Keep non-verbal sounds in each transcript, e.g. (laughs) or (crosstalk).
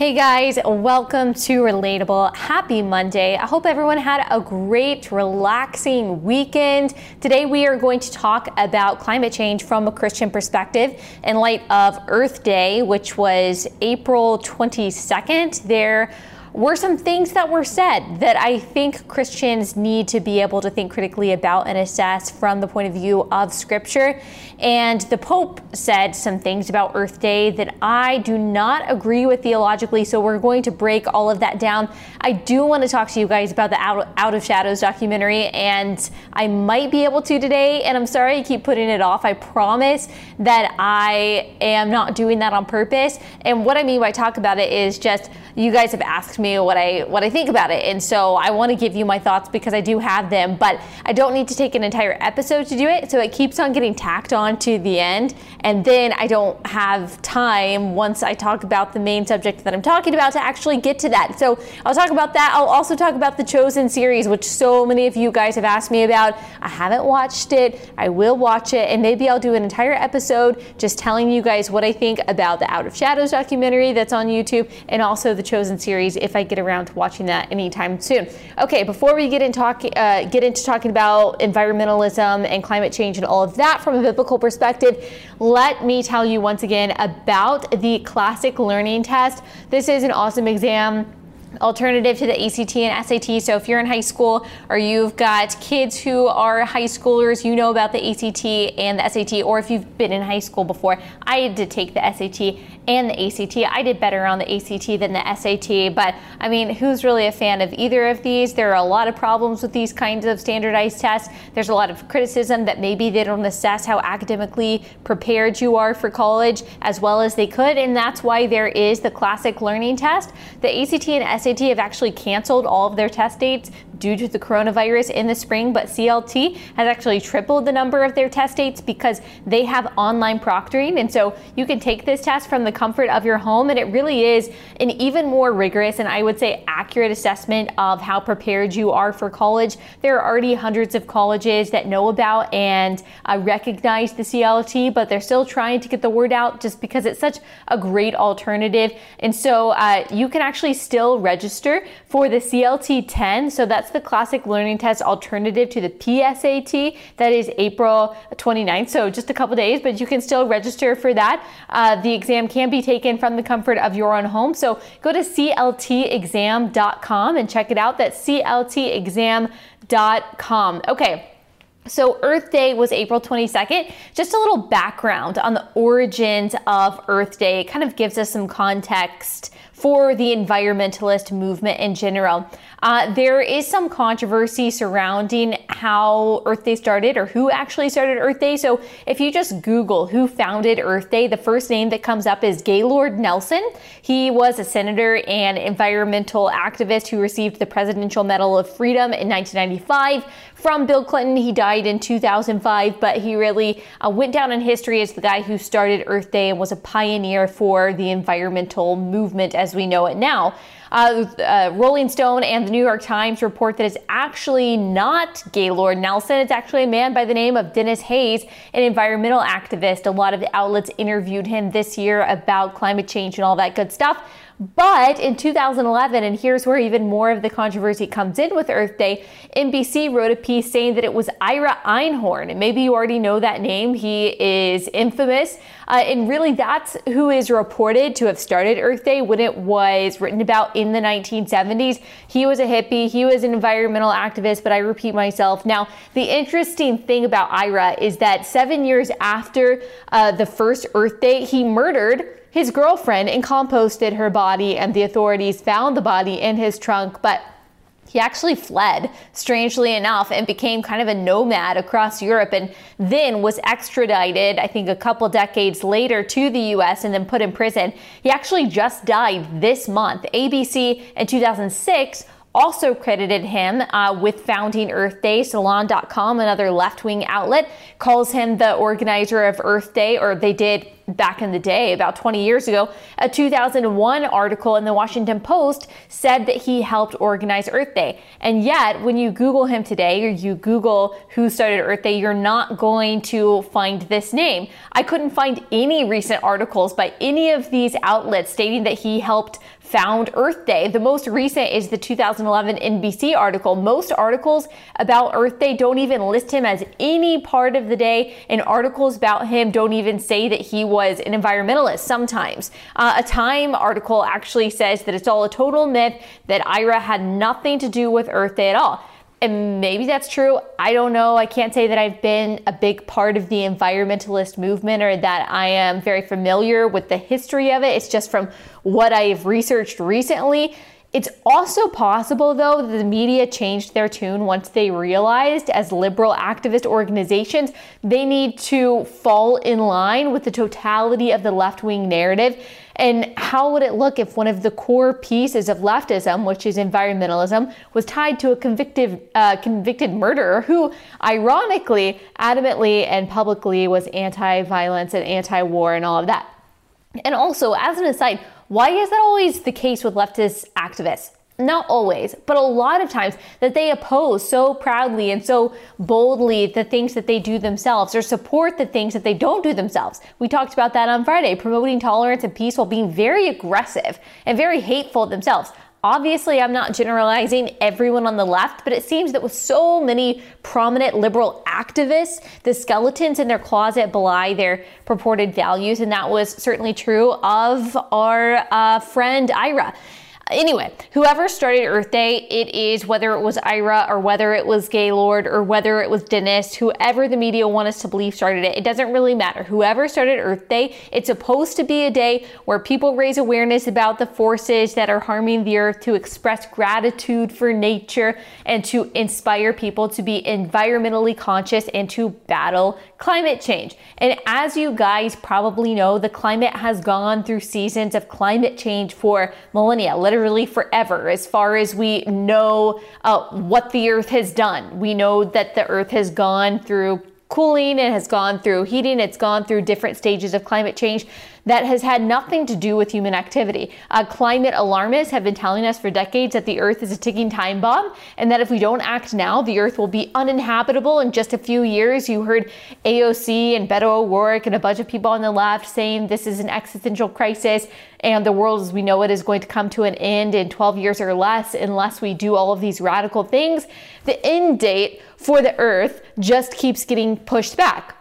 Hey guys, welcome to Relatable. Happy Monday. I hope everyone had a great, relaxing weekend. Today we are going to talk about climate change from a Christian perspective in light of Earth Day, which was April 22nd. There were some things that were said that I think Christians need to be able to think critically about and assess from the point of view of Scripture. And the Pope said some things about Earth Day that I do not agree with theologically, so we're going to break all of that down. I do want to talk to you guys about the Out, Out of Shadows documentary, and I might be able to today, and I'm sorry I keep putting it off. I promise that I am not doing that on purpose. And what I mean by talk about it is just you guys have asked me what I what I think about it, and so I want to give you my thoughts because I do have them, but I don't need to take an entire episode to do it. So it keeps on getting tacked on to the end, and then I don't have time once I talk about the main subject that I'm talking about to actually get to that. So I'll talk about that. I'll also talk about the Chosen series, which so many of you guys have asked me about. I haven't watched it. I will watch it, and maybe I'll do an entire episode just telling you guys what I think about the Out of Shadows documentary that's on YouTube, and also the Chosen series if I get around to watching that anytime soon. Okay, before we get, in talk, uh, get into talking about environmentalism and climate change and all of that from a biblical perspective, let me tell you once again about the classic learning test. This is an awesome exam alternative to the ACT and SAT. So if you're in high school or you've got kids who are high schoolers, you know about the ACT and the SAT, or if you've been in high school before, I had to take the SAT and the ACT. I did better on the ACT than the SAT, but I mean, who's really a fan of either of these? There are a lot of problems with these kinds of standardized tests. There's a lot of criticism that maybe they don't assess how academically prepared you are for college as well as they could, and that's why there is the classic learning test. The ACT and SAT have actually canceled all of their test dates due to the coronavirus in the spring, but CLT has actually tripled the number of their test dates because they have online proctoring. And so you can take this test from the comfort of your home, and it really is an even more rigorous and I would say accurate assessment of how prepared you are for college. There are already hundreds of colleges that know about and uh, recognize the CLT, but they're still trying to get the word out just because it's such a great alternative. And so uh, you can actually still register for the CLT 10. So that's the classic learning test alternative to the PSAT. That is April 29th, so just a couple days, but you can still register for that. Uh, the exam can be taken from the comfort of your own home. So go to cltexam.com and check it out. That's cltexam.com. Okay. So, Earth Day was April 22nd. Just a little background on the origins of Earth Day. It kind of gives us some context for the environmentalist movement in general. Uh, there is some controversy surrounding how Earth Day started or who actually started Earth Day. So if you just Google who founded Earth Day, the first name that comes up is Gaylord Nelson. He was a senator and environmental activist who received the Presidential Medal of Freedom in 1995 from Bill Clinton. He died in 2005, but he really uh, went down in history as the guy who started Earth Day and was a pioneer for the environmental movement as we know it now. Uh, uh, Rolling Stone and the New York Times report that it's actually not Gaylord Nelson. It's actually a man by the name of Denis Hayes, an environmental activist. A lot of the outlets interviewed him this year about climate change and all that good stuff. But in 2011, and here's where even more of the controversy comes in with Earth Day, NBC wrote a piece saying that it was Ira Einhorn. And maybe you already know that name. He is infamous. Uh, and really, that's who is reported to have started Earth Day when it was written about in the 1970s. He was a hippie, he was an environmental activist, but I repeat myself. Now, the interesting thing about Ira is that seven years after uh, the first Earth Day, he murdered his girlfriend composted her body, and the authorities found the body in his trunk, but he actually fled, strangely enough, and became kind of a nomad across Europe and then was extradited, I think, a couple decades later to the US and then put in prison. He actually just died this month. ABC in 2006 also credited him uh, with founding Earth Day. Salon.com, another left wing outlet, calls him the organizer of Earth Day, or they did back in the day, about 20 years ago. A 2001 article in the Washington Post said that he helped organize Earth Day. And yet, when you Google him today or you Google who started Earth Day, you're not going to find this name. I couldn't find any recent articles by any of these outlets stating that he helped found Earth Day. The most recent is the 2011 NBC article. Most articles about Earth Day don't even list him as any part of the day, and articles about him don't even say that he was an environmentalist sometimes. Uh, a Time article actually says that it's all a total myth, that Ira had nothing to do with Earth Day at all. And maybe that's true. I don't know. I can't say that I've been a big part of the environmentalist movement or that I am very familiar with the history of it. It's just from what I've researched recently. It's also possible, though, that the media changed their tune once they realized, as liberal activist organizations, they need to fall in line with the totality of the left wing narrative. And how would it look if one of the core pieces of leftism, which is environmentalism, was tied to a convicted, uh, convicted murderer who, ironically, adamantly and publicly was anti violence and anti war and all of that? And also, as an aside, why is that always the case with leftist activists? Not always, but a lot of times that they oppose so proudly and so boldly the things that they do themselves or support the things that they don't do themselves. We talked about that on Friday, promoting tolerance and peace while being very aggressive and very hateful themselves. Obviously, I'm not generalizing everyone on the left, but it seems that with so many prominent liberal activists, the skeletons in their closet belie their purported values. And that was certainly true of our uh, friend Ira. Anyway, whoever started Earth Day, it is whether it was Ira or whether it was Gaylord or whether it was Dennis, whoever the media want us to believe started it, it doesn't really matter. Whoever started Earth Day, it's supposed to be a day where people raise awareness about the forces that are harming the earth, to express gratitude for nature, and to inspire people to be environmentally conscious and to battle climate change. And as you guys probably know, the climate has gone through seasons of climate change for millennia, literally literally forever as far as we know uh, what the earth has done. We know that the earth has gone through cooling, it has gone through heating, it's gone through different stages of climate change that has had nothing to do with human activity. Uh, climate alarmists have been telling us for decades that the Earth is a ticking time bomb and that if we don't act now, the Earth will be uninhabitable in just a few years. You heard AOC and Beto O'Rourke and a bunch of people on the left saying this is an existential crisis and the world as we know it is going to come to an end in 12 years or less unless we do all of these radical things. The end date for the Earth just keeps getting pushed back.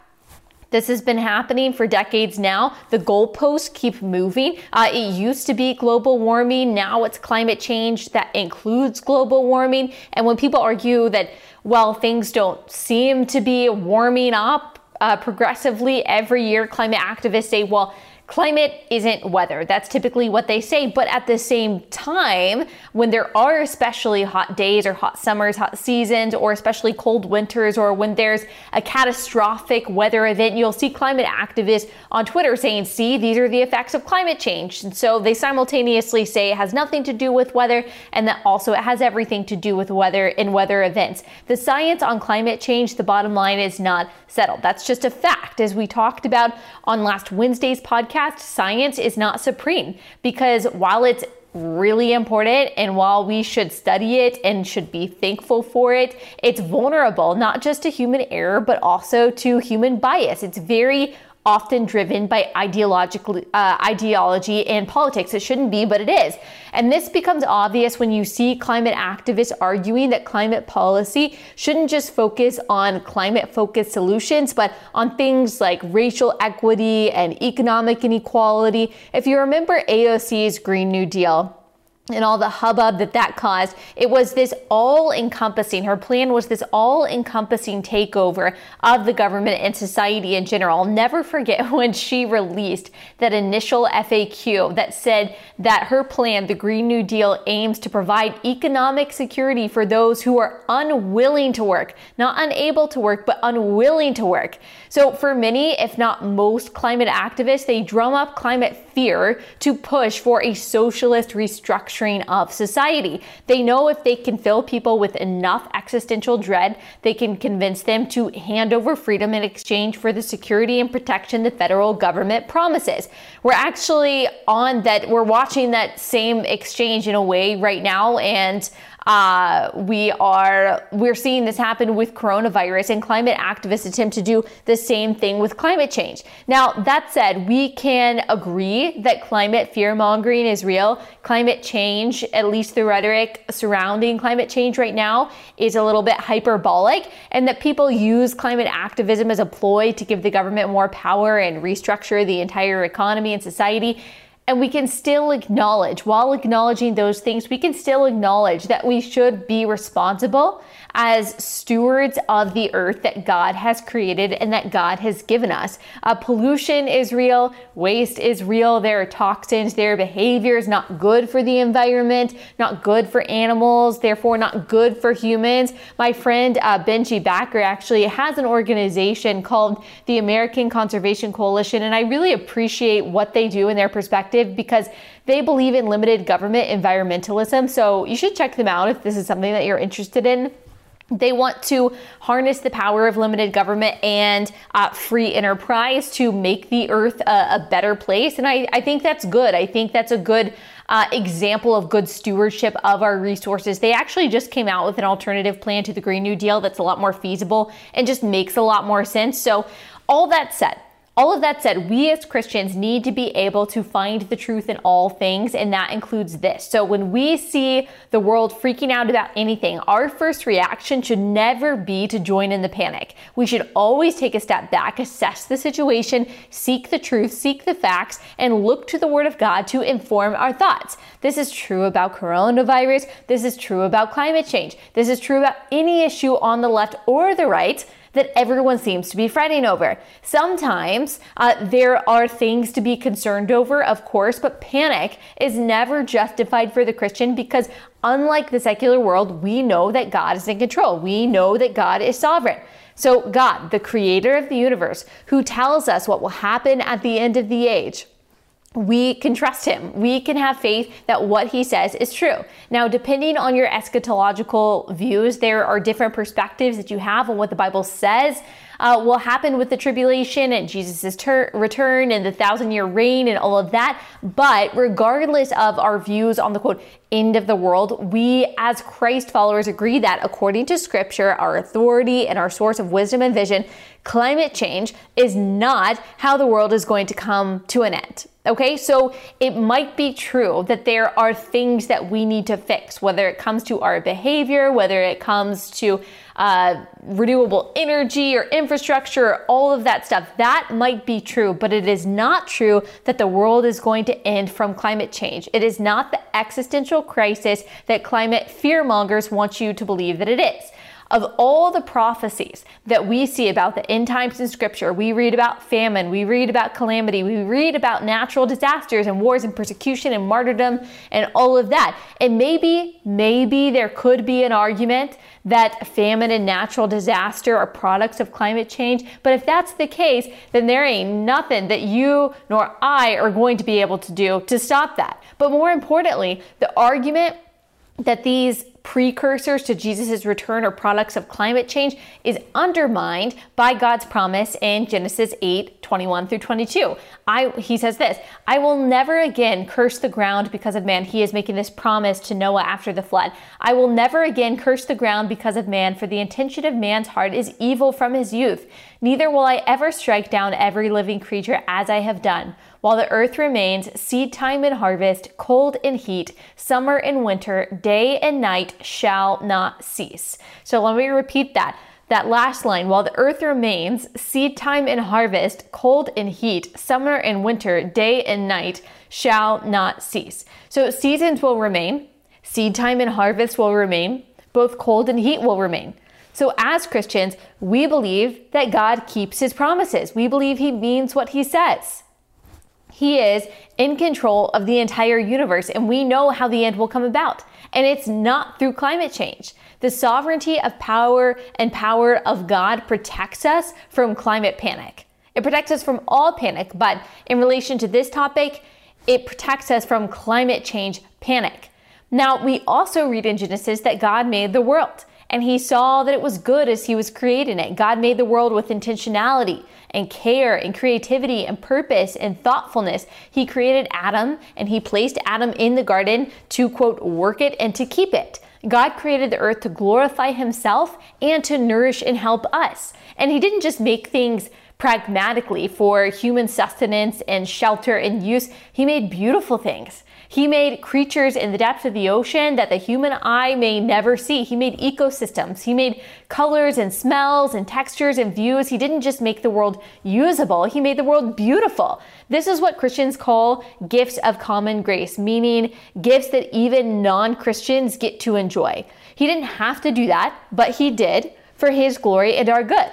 This has been happening for decades now. The goalposts keep moving. Uh, it used to be global warming. Now it's climate change that includes global warming. And when people argue that, well, things don't seem to be warming up uh, progressively every year, climate activists say, well, Climate isn't weather. That's typically what they say. But at the same time, when there are especially hot days or hot summers, hot seasons, or especially cold winters, or when there's a catastrophic weather event, you'll see climate activists on Twitter saying, see, these are the effects of climate change. And so they simultaneously say it has nothing to do with weather and that also it has everything to do with weather and weather events. The science on climate change, the bottom line is not settled. That's just a fact. As we talked about on last Wednesday's podcast, science is not supreme because while it's really important and while we should study it and should be thankful for it, it's vulnerable not just to human error but also to human bias. It's very often driven by ideological uh, ideology and politics. It shouldn't be, but it is. And this becomes obvious when you see climate activists arguing that climate policy shouldn't just focus on climate focused solutions, but on things like racial equity and economic inequality. If you remember AOC's Green New Deal, and all the hubbub that that caused. It was this all encompassing, her plan was this all encompassing takeover of the government and society in general. I'll never forget (laughs) when she released that initial FAQ that said that her plan, the Green New Deal, aims to provide economic security for those who are unwilling to work, not unable to work, but unwilling to work. So for many, if not most climate activists, they drum up climate fear to push for a socialist restructuring of society. They know if they can fill people with enough existential dread, they can convince them to hand over freedom in exchange for the security and protection the federal government promises. We're actually on that, we're watching that same exchange in a way right now, and uh, we are we're seeing this happen with coronavirus and climate activists attempt to do the same thing with climate change. Now, that said, we can agree that climate fear mongering is real. Climate change, at least the rhetoric surrounding climate change right now, is a little bit hyperbolic, and that people use climate activism as a ploy to give the government more power and restructure the entire economy and society. And we can still acknowledge, while acknowledging those things, we can still acknowledge that we should be responsible as stewards of the earth that God has created and that God has given us. Uh, pollution is real, waste is real, there are toxins, their behavior is not good for the environment, not good for animals, therefore not good for humans. My friend uh, Benji Backer actually has an organization called the American Conservation Coalition, and I really appreciate what they do in their perspective because they believe in limited government environmentalism. So you should check them out if this is something that you're interested in. They want to harness the power of limited government and uh, free enterprise to make the earth a, a better place. And I, I, think that's good. I think that's a good uh, example of good stewardship of our resources. They actually just came out with an alternative plan to the Green New Deal that's a lot more feasible and just makes a lot more sense. So, all that said, all of that said, we as Christians need to be able to find the truth in all things, and that includes this. So when we see the world freaking out about anything, our first reaction should never be to join in the panic. We should always take a step back, assess the situation, seek the truth, seek the facts, and look to the Word of God to inform our thoughts. This is true about coronavirus. This is true about climate change. This is true about any issue on the left or the right that everyone seems to be fretting over. Sometimes uh, there are things to be concerned over, of course, but panic is never justified for the Christian because, unlike the secular world, we know that God is in control. We know that God is sovereign. So, God, the creator of the universe, who tells us what will happen at the end of the age, we can trust him. We can have faith that what he says is true. Now, depending on your eschatological views, there are different perspectives that you have on what the Bible says uh, will happen with the tribulation and Jesus' ter- return and the thousand year reign and all of that. But regardless of our views on the quote, end of the world, we as Christ followers agree that according to scripture, our authority and our source of wisdom and vision, climate change is not how the world is going to come to an end. Okay, so it might be true that there are things that we need to fix, whether it comes to our behavior, whether it comes to uh, renewable energy or infrastructure, or all of that stuff. That might be true, but it is not true that the world is going to end from climate change. It is not the existential crisis that climate fearmongers want you to believe that it is of all the prophecies that we see about the end times in scripture, we read about famine, we read about calamity, we read about natural disasters and wars and persecution and martyrdom and all of that. And maybe, maybe there could be an argument that famine and natural disaster are products of climate change. But if that's the case, then there ain't nothing that you nor I are going to be able to do to stop that. But more importantly, the argument that these precursors to Jesus' return or products of climate change is undermined by God's promise in Genesis 8 21 through 22. I, he says this I will never again curse the ground because of man. He is making this promise to Noah after the flood. I will never again curse the ground because of man, for the intention of man's heart is evil from his youth. Neither will I ever strike down every living creature as I have done. While the earth remains, seed time and harvest, cold and heat, summer and winter, day and night shall not cease. So let me repeat that. That last line, while the earth remains, seed time and harvest, cold and heat, summer and winter, day and night shall not cease. So seasons will remain, seed time and harvest will remain, both cold and heat will remain. So, as Christians, we believe that God keeps his promises. We believe he means what he says. He is in control of the entire universe, and we know how the end will come about. And it's not through climate change. The sovereignty of power and power of God protects us from climate panic. It protects us from all panic, but in relation to this topic, it protects us from climate change panic. Now, we also read in Genesis that God made the world and he saw that it was good as he was creating it. God made the world with intentionality and care and creativity and purpose and thoughtfulness. He created Adam and he placed Adam in the garden to quote, work it and to keep it. God created the earth to glorify himself and to nourish and help us. And he didn't just make things pragmatically for human sustenance and shelter and use. He made beautiful things. He made creatures in the depths of the ocean that the human eye may never see. He made ecosystems. He made colors and smells and textures and views. He didn't just make the world usable, he made the world beautiful. This is what Christians call gifts of common grace, meaning gifts that even non Christians get to enjoy. He didn't have to do that, but he did for his glory and our good.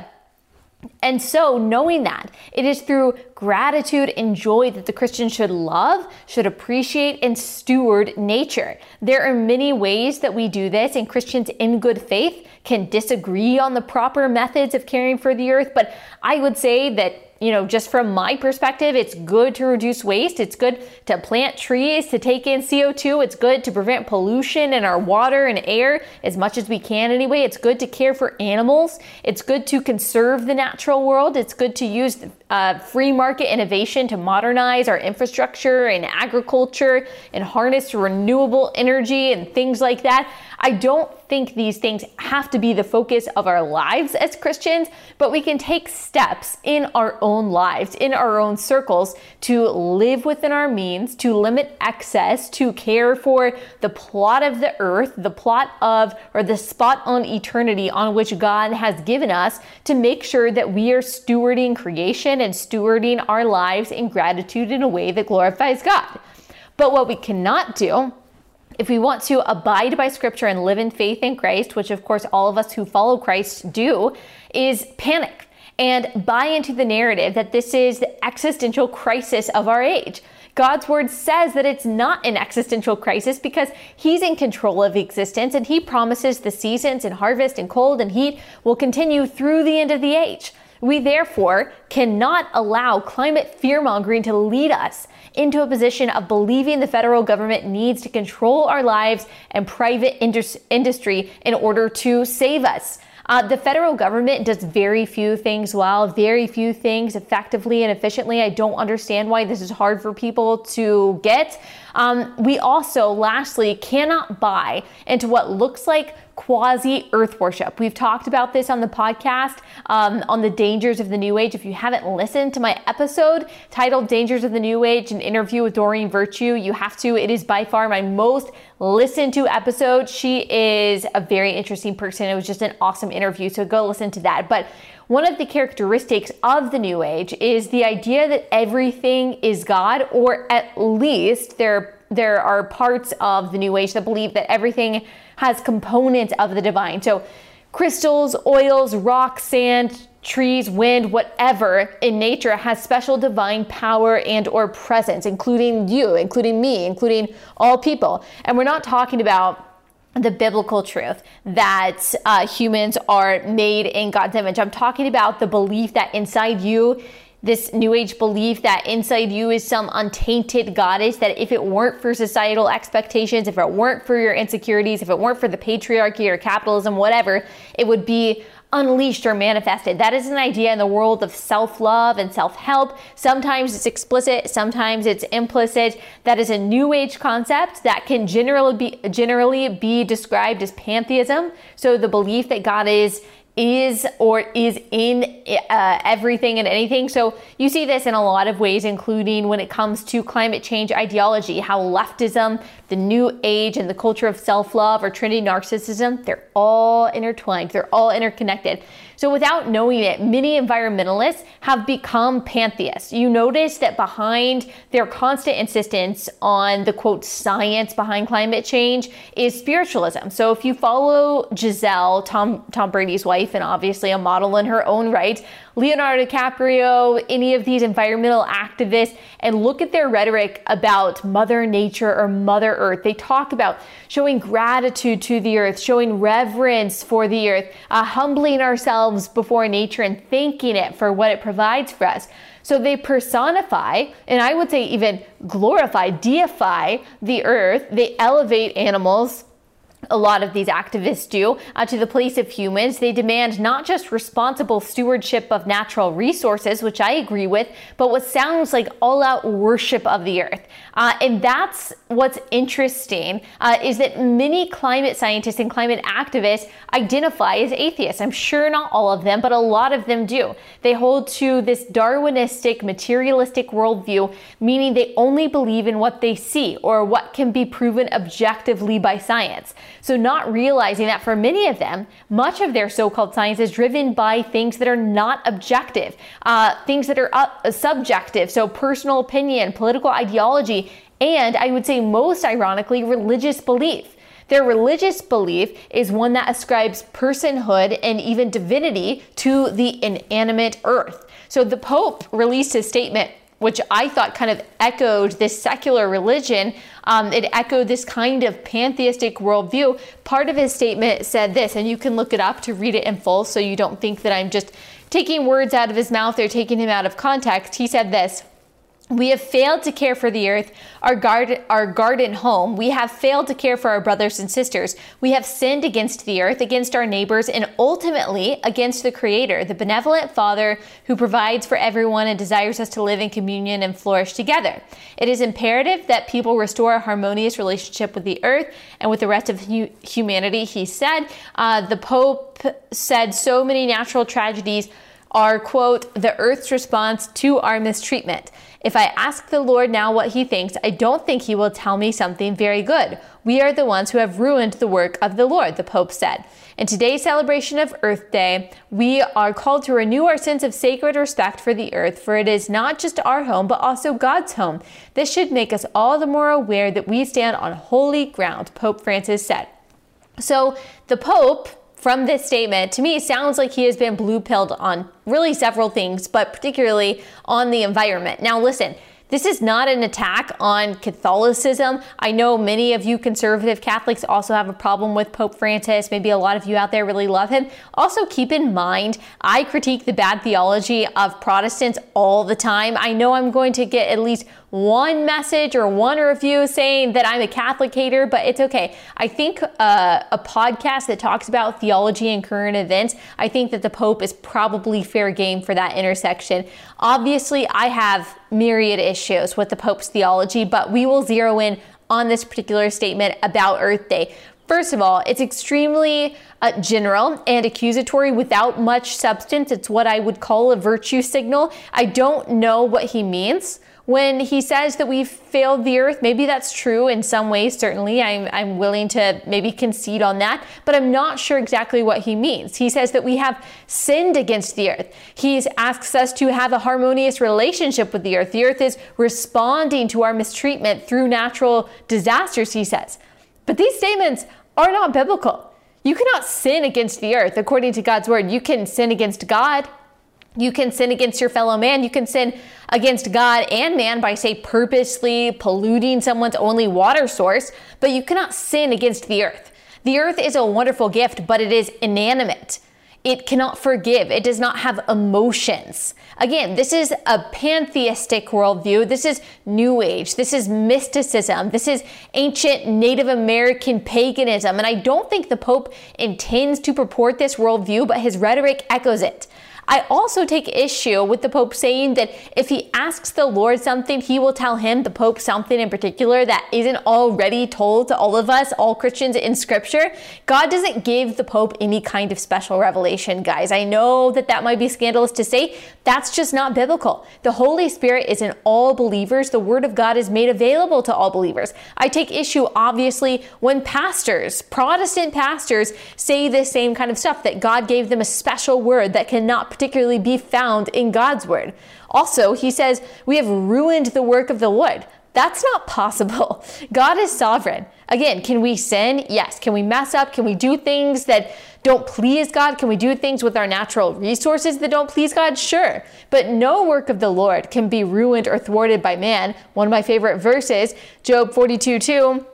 And so, knowing that, it is through gratitude and joy that the Christian should love, should appreciate, and steward nature. There are many ways that we do this, and Christians in good faith can disagree on the proper methods of caring for the earth. But I would say that you know, just from my perspective, it's good to reduce waste. It's good to plant trees to take in CO2. It's good to prevent pollution in our water and air as much as we can anyway. It's good to care for animals. It's good to conserve the natural world. It's good to use uh, free market innovation to modernize our infrastructure and agriculture and harness renewable energy and things like that. I don't think these things have to be the focus of our lives as Christians, but we can take steps in our own lives, in our own circles, to live within our means, to limit excess, to care for the plot of the earth, the plot of, or the spot on eternity on which God has given us, to make sure that we are stewarding creation and stewarding our lives in gratitude in a way that glorifies God. But what we cannot do if we want to abide by scripture and live in faith in Christ, which of course all of us who follow Christ do, is panic and buy into the narrative that this is the existential crisis of our age. God's word says that it's not an existential crisis because He's in control of existence and He promises the seasons and harvest and cold and heat will continue through the end of the age. We therefore cannot allow climate fear mongering to lead us into a position of believing the federal government needs to control our lives and private indus- industry in order to save us. Uh, the federal government does very few things well, very few things effectively and efficiently. I don't understand why this is hard for people to get. Um, we also, lastly, cannot buy into what looks like quasi earth worship. We've talked about this on the podcast um, on the dangers of the new age. If you haven't listened to my episode titled Dangers of the New Age, an interview with Doreen Virtue, you have to. It is by far my most listened to episode. She is a very interesting person. It was just an awesome interview. So go listen to that. But one of the characteristics of the New Age is the idea that everything is God, or at least there, there are parts of the New Age that believe that everything has components of the divine. So crystals, oils, rocks, sand, trees, wind, whatever in nature has special divine power and or presence, including you, including me, including all people. And we're not talking about the biblical truth that uh, humans are made in God's image. I'm talking about the belief that inside you this new age belief that inside you is some untainted goddess, that if it weren't for societal expectations, if it weren't for your insecurities, if it weren't for the patriarchy or capitalism, whatever, it would be unleashed or manifested. That is an idea in the world of self love and self help. Sometimes it's explicit, sometimes it's implicit. That is a new age concept that can generally be, generally be described as pantheism. So the belief that God is is or is in uh, everything and anything. So you see this in a lot of ways, including when it comes to climate change ideology, how leftism, the new age, and the culture of self love or Trinity narcissism, they're all intertwined, they're all interconnected. So, without knowing it, many environmentalists have become pantheists. You notice that behind their constant insistence on the quote science behind climate change is spiritualism. So, if you follow Gisele, Tom, Tom Brady's wife, and obviously a model in her own right. Leonardo DiCaprio, any of these environmental activists, and look at their rhetoric about Mother Nature or Mother Earth. They talk about showing gratitude to the earth, showing reverence for the earth, uh, humbling ourselves before nature and thanking it for what it provides for us. So they personify, and I would say even glorify, deify the earth. They elevate animals a lot of these activists do, uh, to the place of humans. They demand not just responsible stewardship of natural resources, which I agree with, but what sounds like all out worship of the earth. Uh, and that's what's interesting uh, is that many climate scientists and climate activists identify as atheists. I'm sure not all of them, but a lot of them do. They hold to this Darwinistic, materialistic worldview, meaning they only believe in what they see or what can be proven objectively by science. So, not realizing that for many of them, much of their so called science is driven by things that are not objective, uh, things that are uh, subjective. So, personal opinion, political ideology, and I would say most ironically, religious belief. Their religious belief is one that ascribes personhood and even divinity to the inanimate earth. So the Pope released a statement which I thought kind of echoed this secular religion. Um, it echoed this kind of pantheistic worldview. Part of his statement said this, and you can look it up to read it in full so you don't think that I'm just taking words out of his mouth or taking him out of context. He said this. We have failed to care for the earth, our garden, our garden home. We have failed to care for our brothers and sisters. We have sinned against the earth, against our neighbors, and ultimately against the Creator, the benevolent Father who provides for everyone and desires us to live in communion and flourish together. It is imperative that people restore a harmonious relationship with the earth and with the rest of hu- humanity, he said. Uh, the Pope said so many natural tragedies are, quote, the earth's response to our mistreatment. If I ask the Lord now what he thinks, I don't think he will tell me something very good. We are the ones who have ruined the work of the Lord, the Pope said. In today's celebration of Earth Day, we are called to renew our sense of sacred respect for the earth, for it is not just our home, but also God's home. This should make us all the more aware that we stand on holy ground, Pope Francis said. So the Pope from this statement, to me, it sounds like he has been blue pilled on really several things, but particularly on the environment. Now, listen, this is not an attack on Catholicism. I know many of you conservative Catholics also have a problem with Pope Francis. Maybe a lot of you out there really love him. Also, keep in mind, I critique the bad theology of Protestants all the time. I know I'm going to get at least one message or one review saying that I'm a Catholic hater, but it's okay. I think uh, a podcast that talks about theology and current events, I think that the Pope is probably fair game for that intersection. Obviously, I have myriad issues with the Pope's theology, but we will zero in on this particular statement about Earth Day. First of all, it's extremely uh, general and accusatory without much substance. It's what I would call a virtue signal. I don't know what he means when he says that we've failed the earth. Maybe that's true in some ways, certainly. I'm, I'm willing to maybe concede on that, but I'm not sure exactly what he means. He says that we have sinned against the earth. He asks us to have a harmonious relationship with the earth. The earth is responding to our mistreatment through natural disasters, he says. But these statements are not biblical. You cannot sin against the earth according to God's word. You can sin against God you can sin against your fellow man. You can sin against God and man by, say, purposely polluting someone's only water source, but you cannot sin against the earth. The earth is a wonderful gift, but it is inanimate. It cannot forgive. It does not have emotions. Again, this is a pantheistic worldview. This is New Age. This is mysticism. This is ancient Native American paganism. And I don't think the Pope intends to purport this worldview, but his rhetoric echoes it. I also take issue with the Pope saying that if he asks the Lord something, he will tell him, the Pope, something in particular that isn't already told to all of us, all Christians in Scripture. God doesn't give the Pope any kind of special revelation, guys. I know that that might be scandalous to say. That's just not biblical. The Holy Spirit is in all believers. The Word of God is made available to all believers. I take issue, obviously, when pastors, Protestant pastors, say the same kind of stuff that God gave them a special word that cannot particularly be found in God's word. Also, he says, We have ruined the work of the Lord. That's not possible. (laughs) God is sovereign. Again, can we sin? Yes. Can we mess up? Can we do things that don't please God? Can we do things with our natural resources that don't please God? Sure. But no work of the Lord can be ruined or thwarted by man. One of my favorite verses, Job 42 2.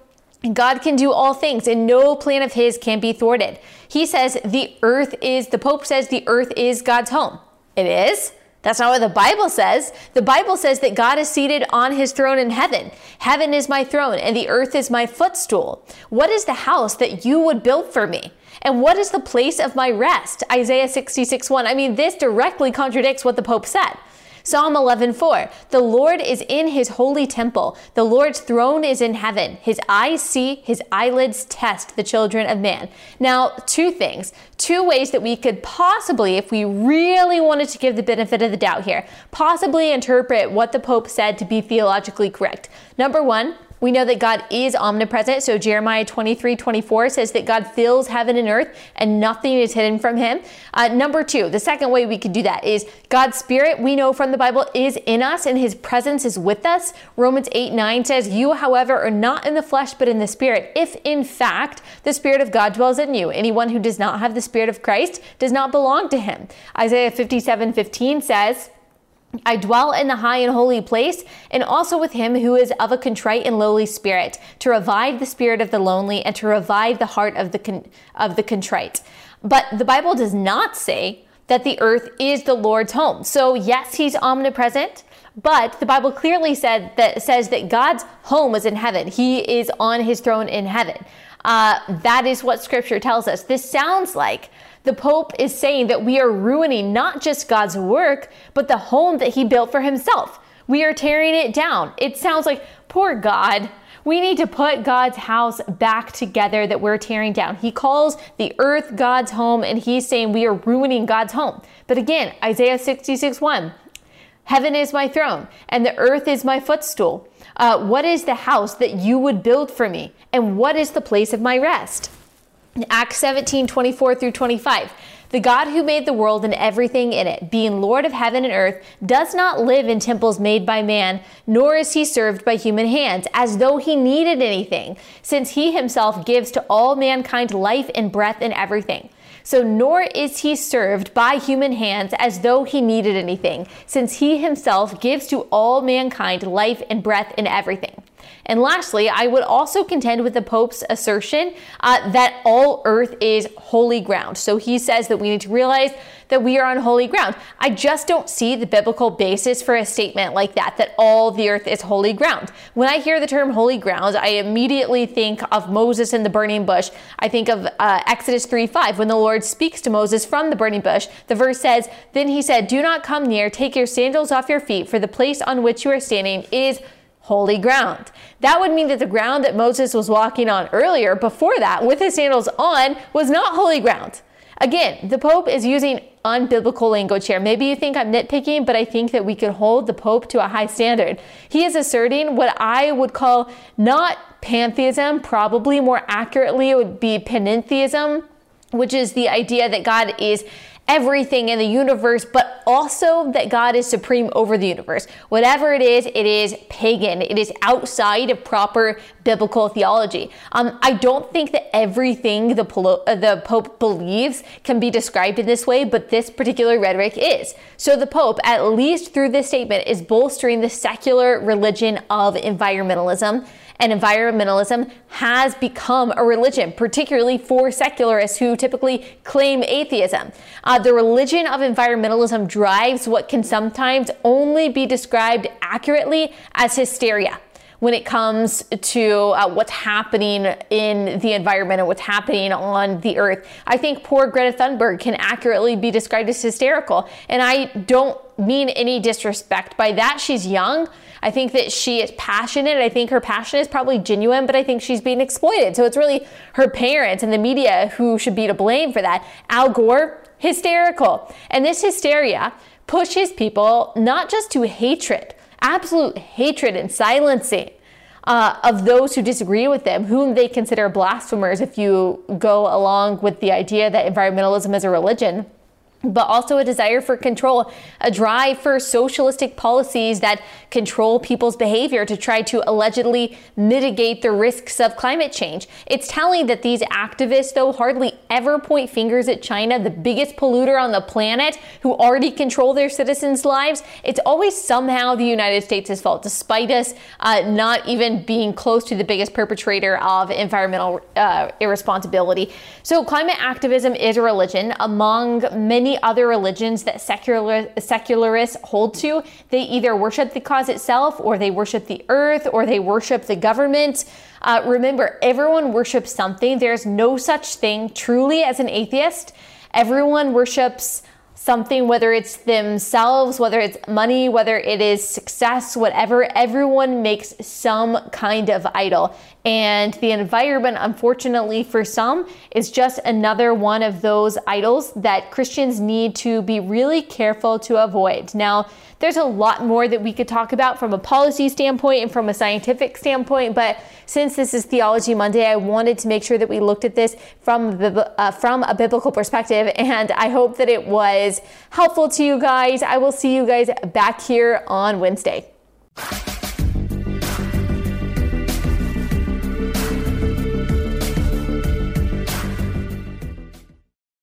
God can do all things and no plan of his can be thwarted. He says the earth is, the Pope says the earth is God's home. It is. That's not what the Bible says. The Bible says that God is seated on his throne in heaven. Heaven is my throne and the earth is my footstool. What is the house that you would build for me? And what is the place of my rest? Isaiah 66 1. I mean, this directly contradicts what the Pope said. Psalm 11:4 The Lord is in his holy temple. The Lord's throne is in heaven. His eyes see, his eyelids test the children of man. Now, two things. Two ways that we could possibly if we really wanted to give the benefit of the doubt here, possibly interpret what the pope said to be theologically correct. Number 1, we know that God is omnipresent. So Jeremiah 23, 24 says that God fills heaven and earth and nothing is hidden from him. Uh, number two, the second way we could do that is God's spirit, we know from the Bible, is in us and his presence is with us. Romans 8, 9 says, You, however, are not in the flesh, but in the spirit. If in fact the spirit of God dwells in you, anyone who does not have the spirit of Christ does not belong to him. Isaiah 57, 15 says, I dwell in the high and holy place, and also with him who is of a contrite and lowly spirit, to revive the spirit of the lonely and to revive the heart of the con- of the contrite. But the Bible does not say that the earth is the Lord's home. So yes, he's omnipresent, but the Bible clearly said that says that God's home is in heaven. He is on his throne in heaven. Uh, that is what Scripture tells us. This sounds like the Pope is saying that we are ruining not just God's work, but the home that he built for himself. We are tearing it down. It sounds like, poor God. We need to put God's house back together that we're tearing down. He calls the earth God's home, and he's saying we are ruining God's home. But again, Isaiah 66 1 Heaven is my throne, and the earth is my footstool. Uh, what is the house that you would build for me? And what is the place of my rest? Acts 17, 24 through 25. The God who made the world and everything in it, being Lord of heaven and earth, does not live in temples made by man, nor is he served by human hands, as though he needed anything, since he himself gives to all mankind life and breath and everything. So, nor is he served by human hands as though he needed anything, since he himself gives to all mankind life and breath and everything. And lastly, I would also contend with the Pope's assertion uh, that all earth is holy ground. So he says that we need to realize that we are on holy ground. I just don't see the biblical basis for a statement like that, that all the earth is holy ground. When I hear the term holy ground, I immediately think of Moses in the burning bush. I think of uh, Exodus 3 5, when the Lord speaks to Moses from the burning bush. The verse says, Then he said, Do not come near, take your sandals off your feet, for the place on which you are standing is holy ground. That would mean that the ground that Moses was walking on earlier, before that, with his sandals on, was not holy ground. Again, the Pope is using unbiblical language here. Maybe you think I'm nitpicking, but I think that we could hold the Pope to a high standard. He is asserting what I would call not pantheism, probably more accurately, it would be panentheism, which is the idea that God is everything in the universe, but also that God is supreme over the universe. Whatever it is, it is pagan. It is outside of proper biblical theology. Um, I don't think that everything the, uh, the Pope believes can be described in this way, but this particular rhetoric is. So the Pope, at least through this statement, is bolstering the secular religion of environmentalism and environmentalism has become a religion, particularly for secularists who typically claim atheism. Uh, the religion of environmentalism drives what can sometimes only be described accurately as hysteria when it comes to uh, what's happening in the environment and what's happening on the earth. I think poor Greta Thunberg can accurately be described as hysterical. And I don't mean any disrespect by that. She's young. I think that she is passionate. I think her passion is probably genuine, but I think she's being exploited. So it's really her parents and the media who should be to blame for that. Al Gore, hysterical. And this hysteria pushes people not just to hatred, absolute hatred and silencing. Uh, of those who disagree with them, whom they consider blasphemers if you go along with the idea that environmentalism is a religion. But also a desire for control, a drive for socialistic policies that control people's behavior to try to allegedly mitigate the risks of climate change. It's telling that these activists, though, hardly ever point fingers at China, the biggest polluter on the planet, who already control their citizens' lives. It's always somehow the United States' fault, despite us uh, not even being close to the biggest perpetrator of environmental uh, irresponsibility. So, climate activism is a religion among many other religions that secular, secularists hold to. They either worship the cause itself, or they worship the earth, or they worship the government. Uh, remember, everyone worships something. There's no such thing truly as an atheist. Everyone worships something, whether it's themselves, whether it's money, whether it is success, whatever, everyone makes some kind of idol. And the environment, unfortunately, for some, is just another one of those idols that Christians need to be really careful to avoid. Now, there's a lot more that we could talk about from a policy standpoint and from a scientific standpoint, but since this is Theology Monday, I wanted to make sure that we looked at this from uh, from a biblical perspective, (laughs) and I hope that it was helpful to you guys. I will see you guys back here on Wednesday.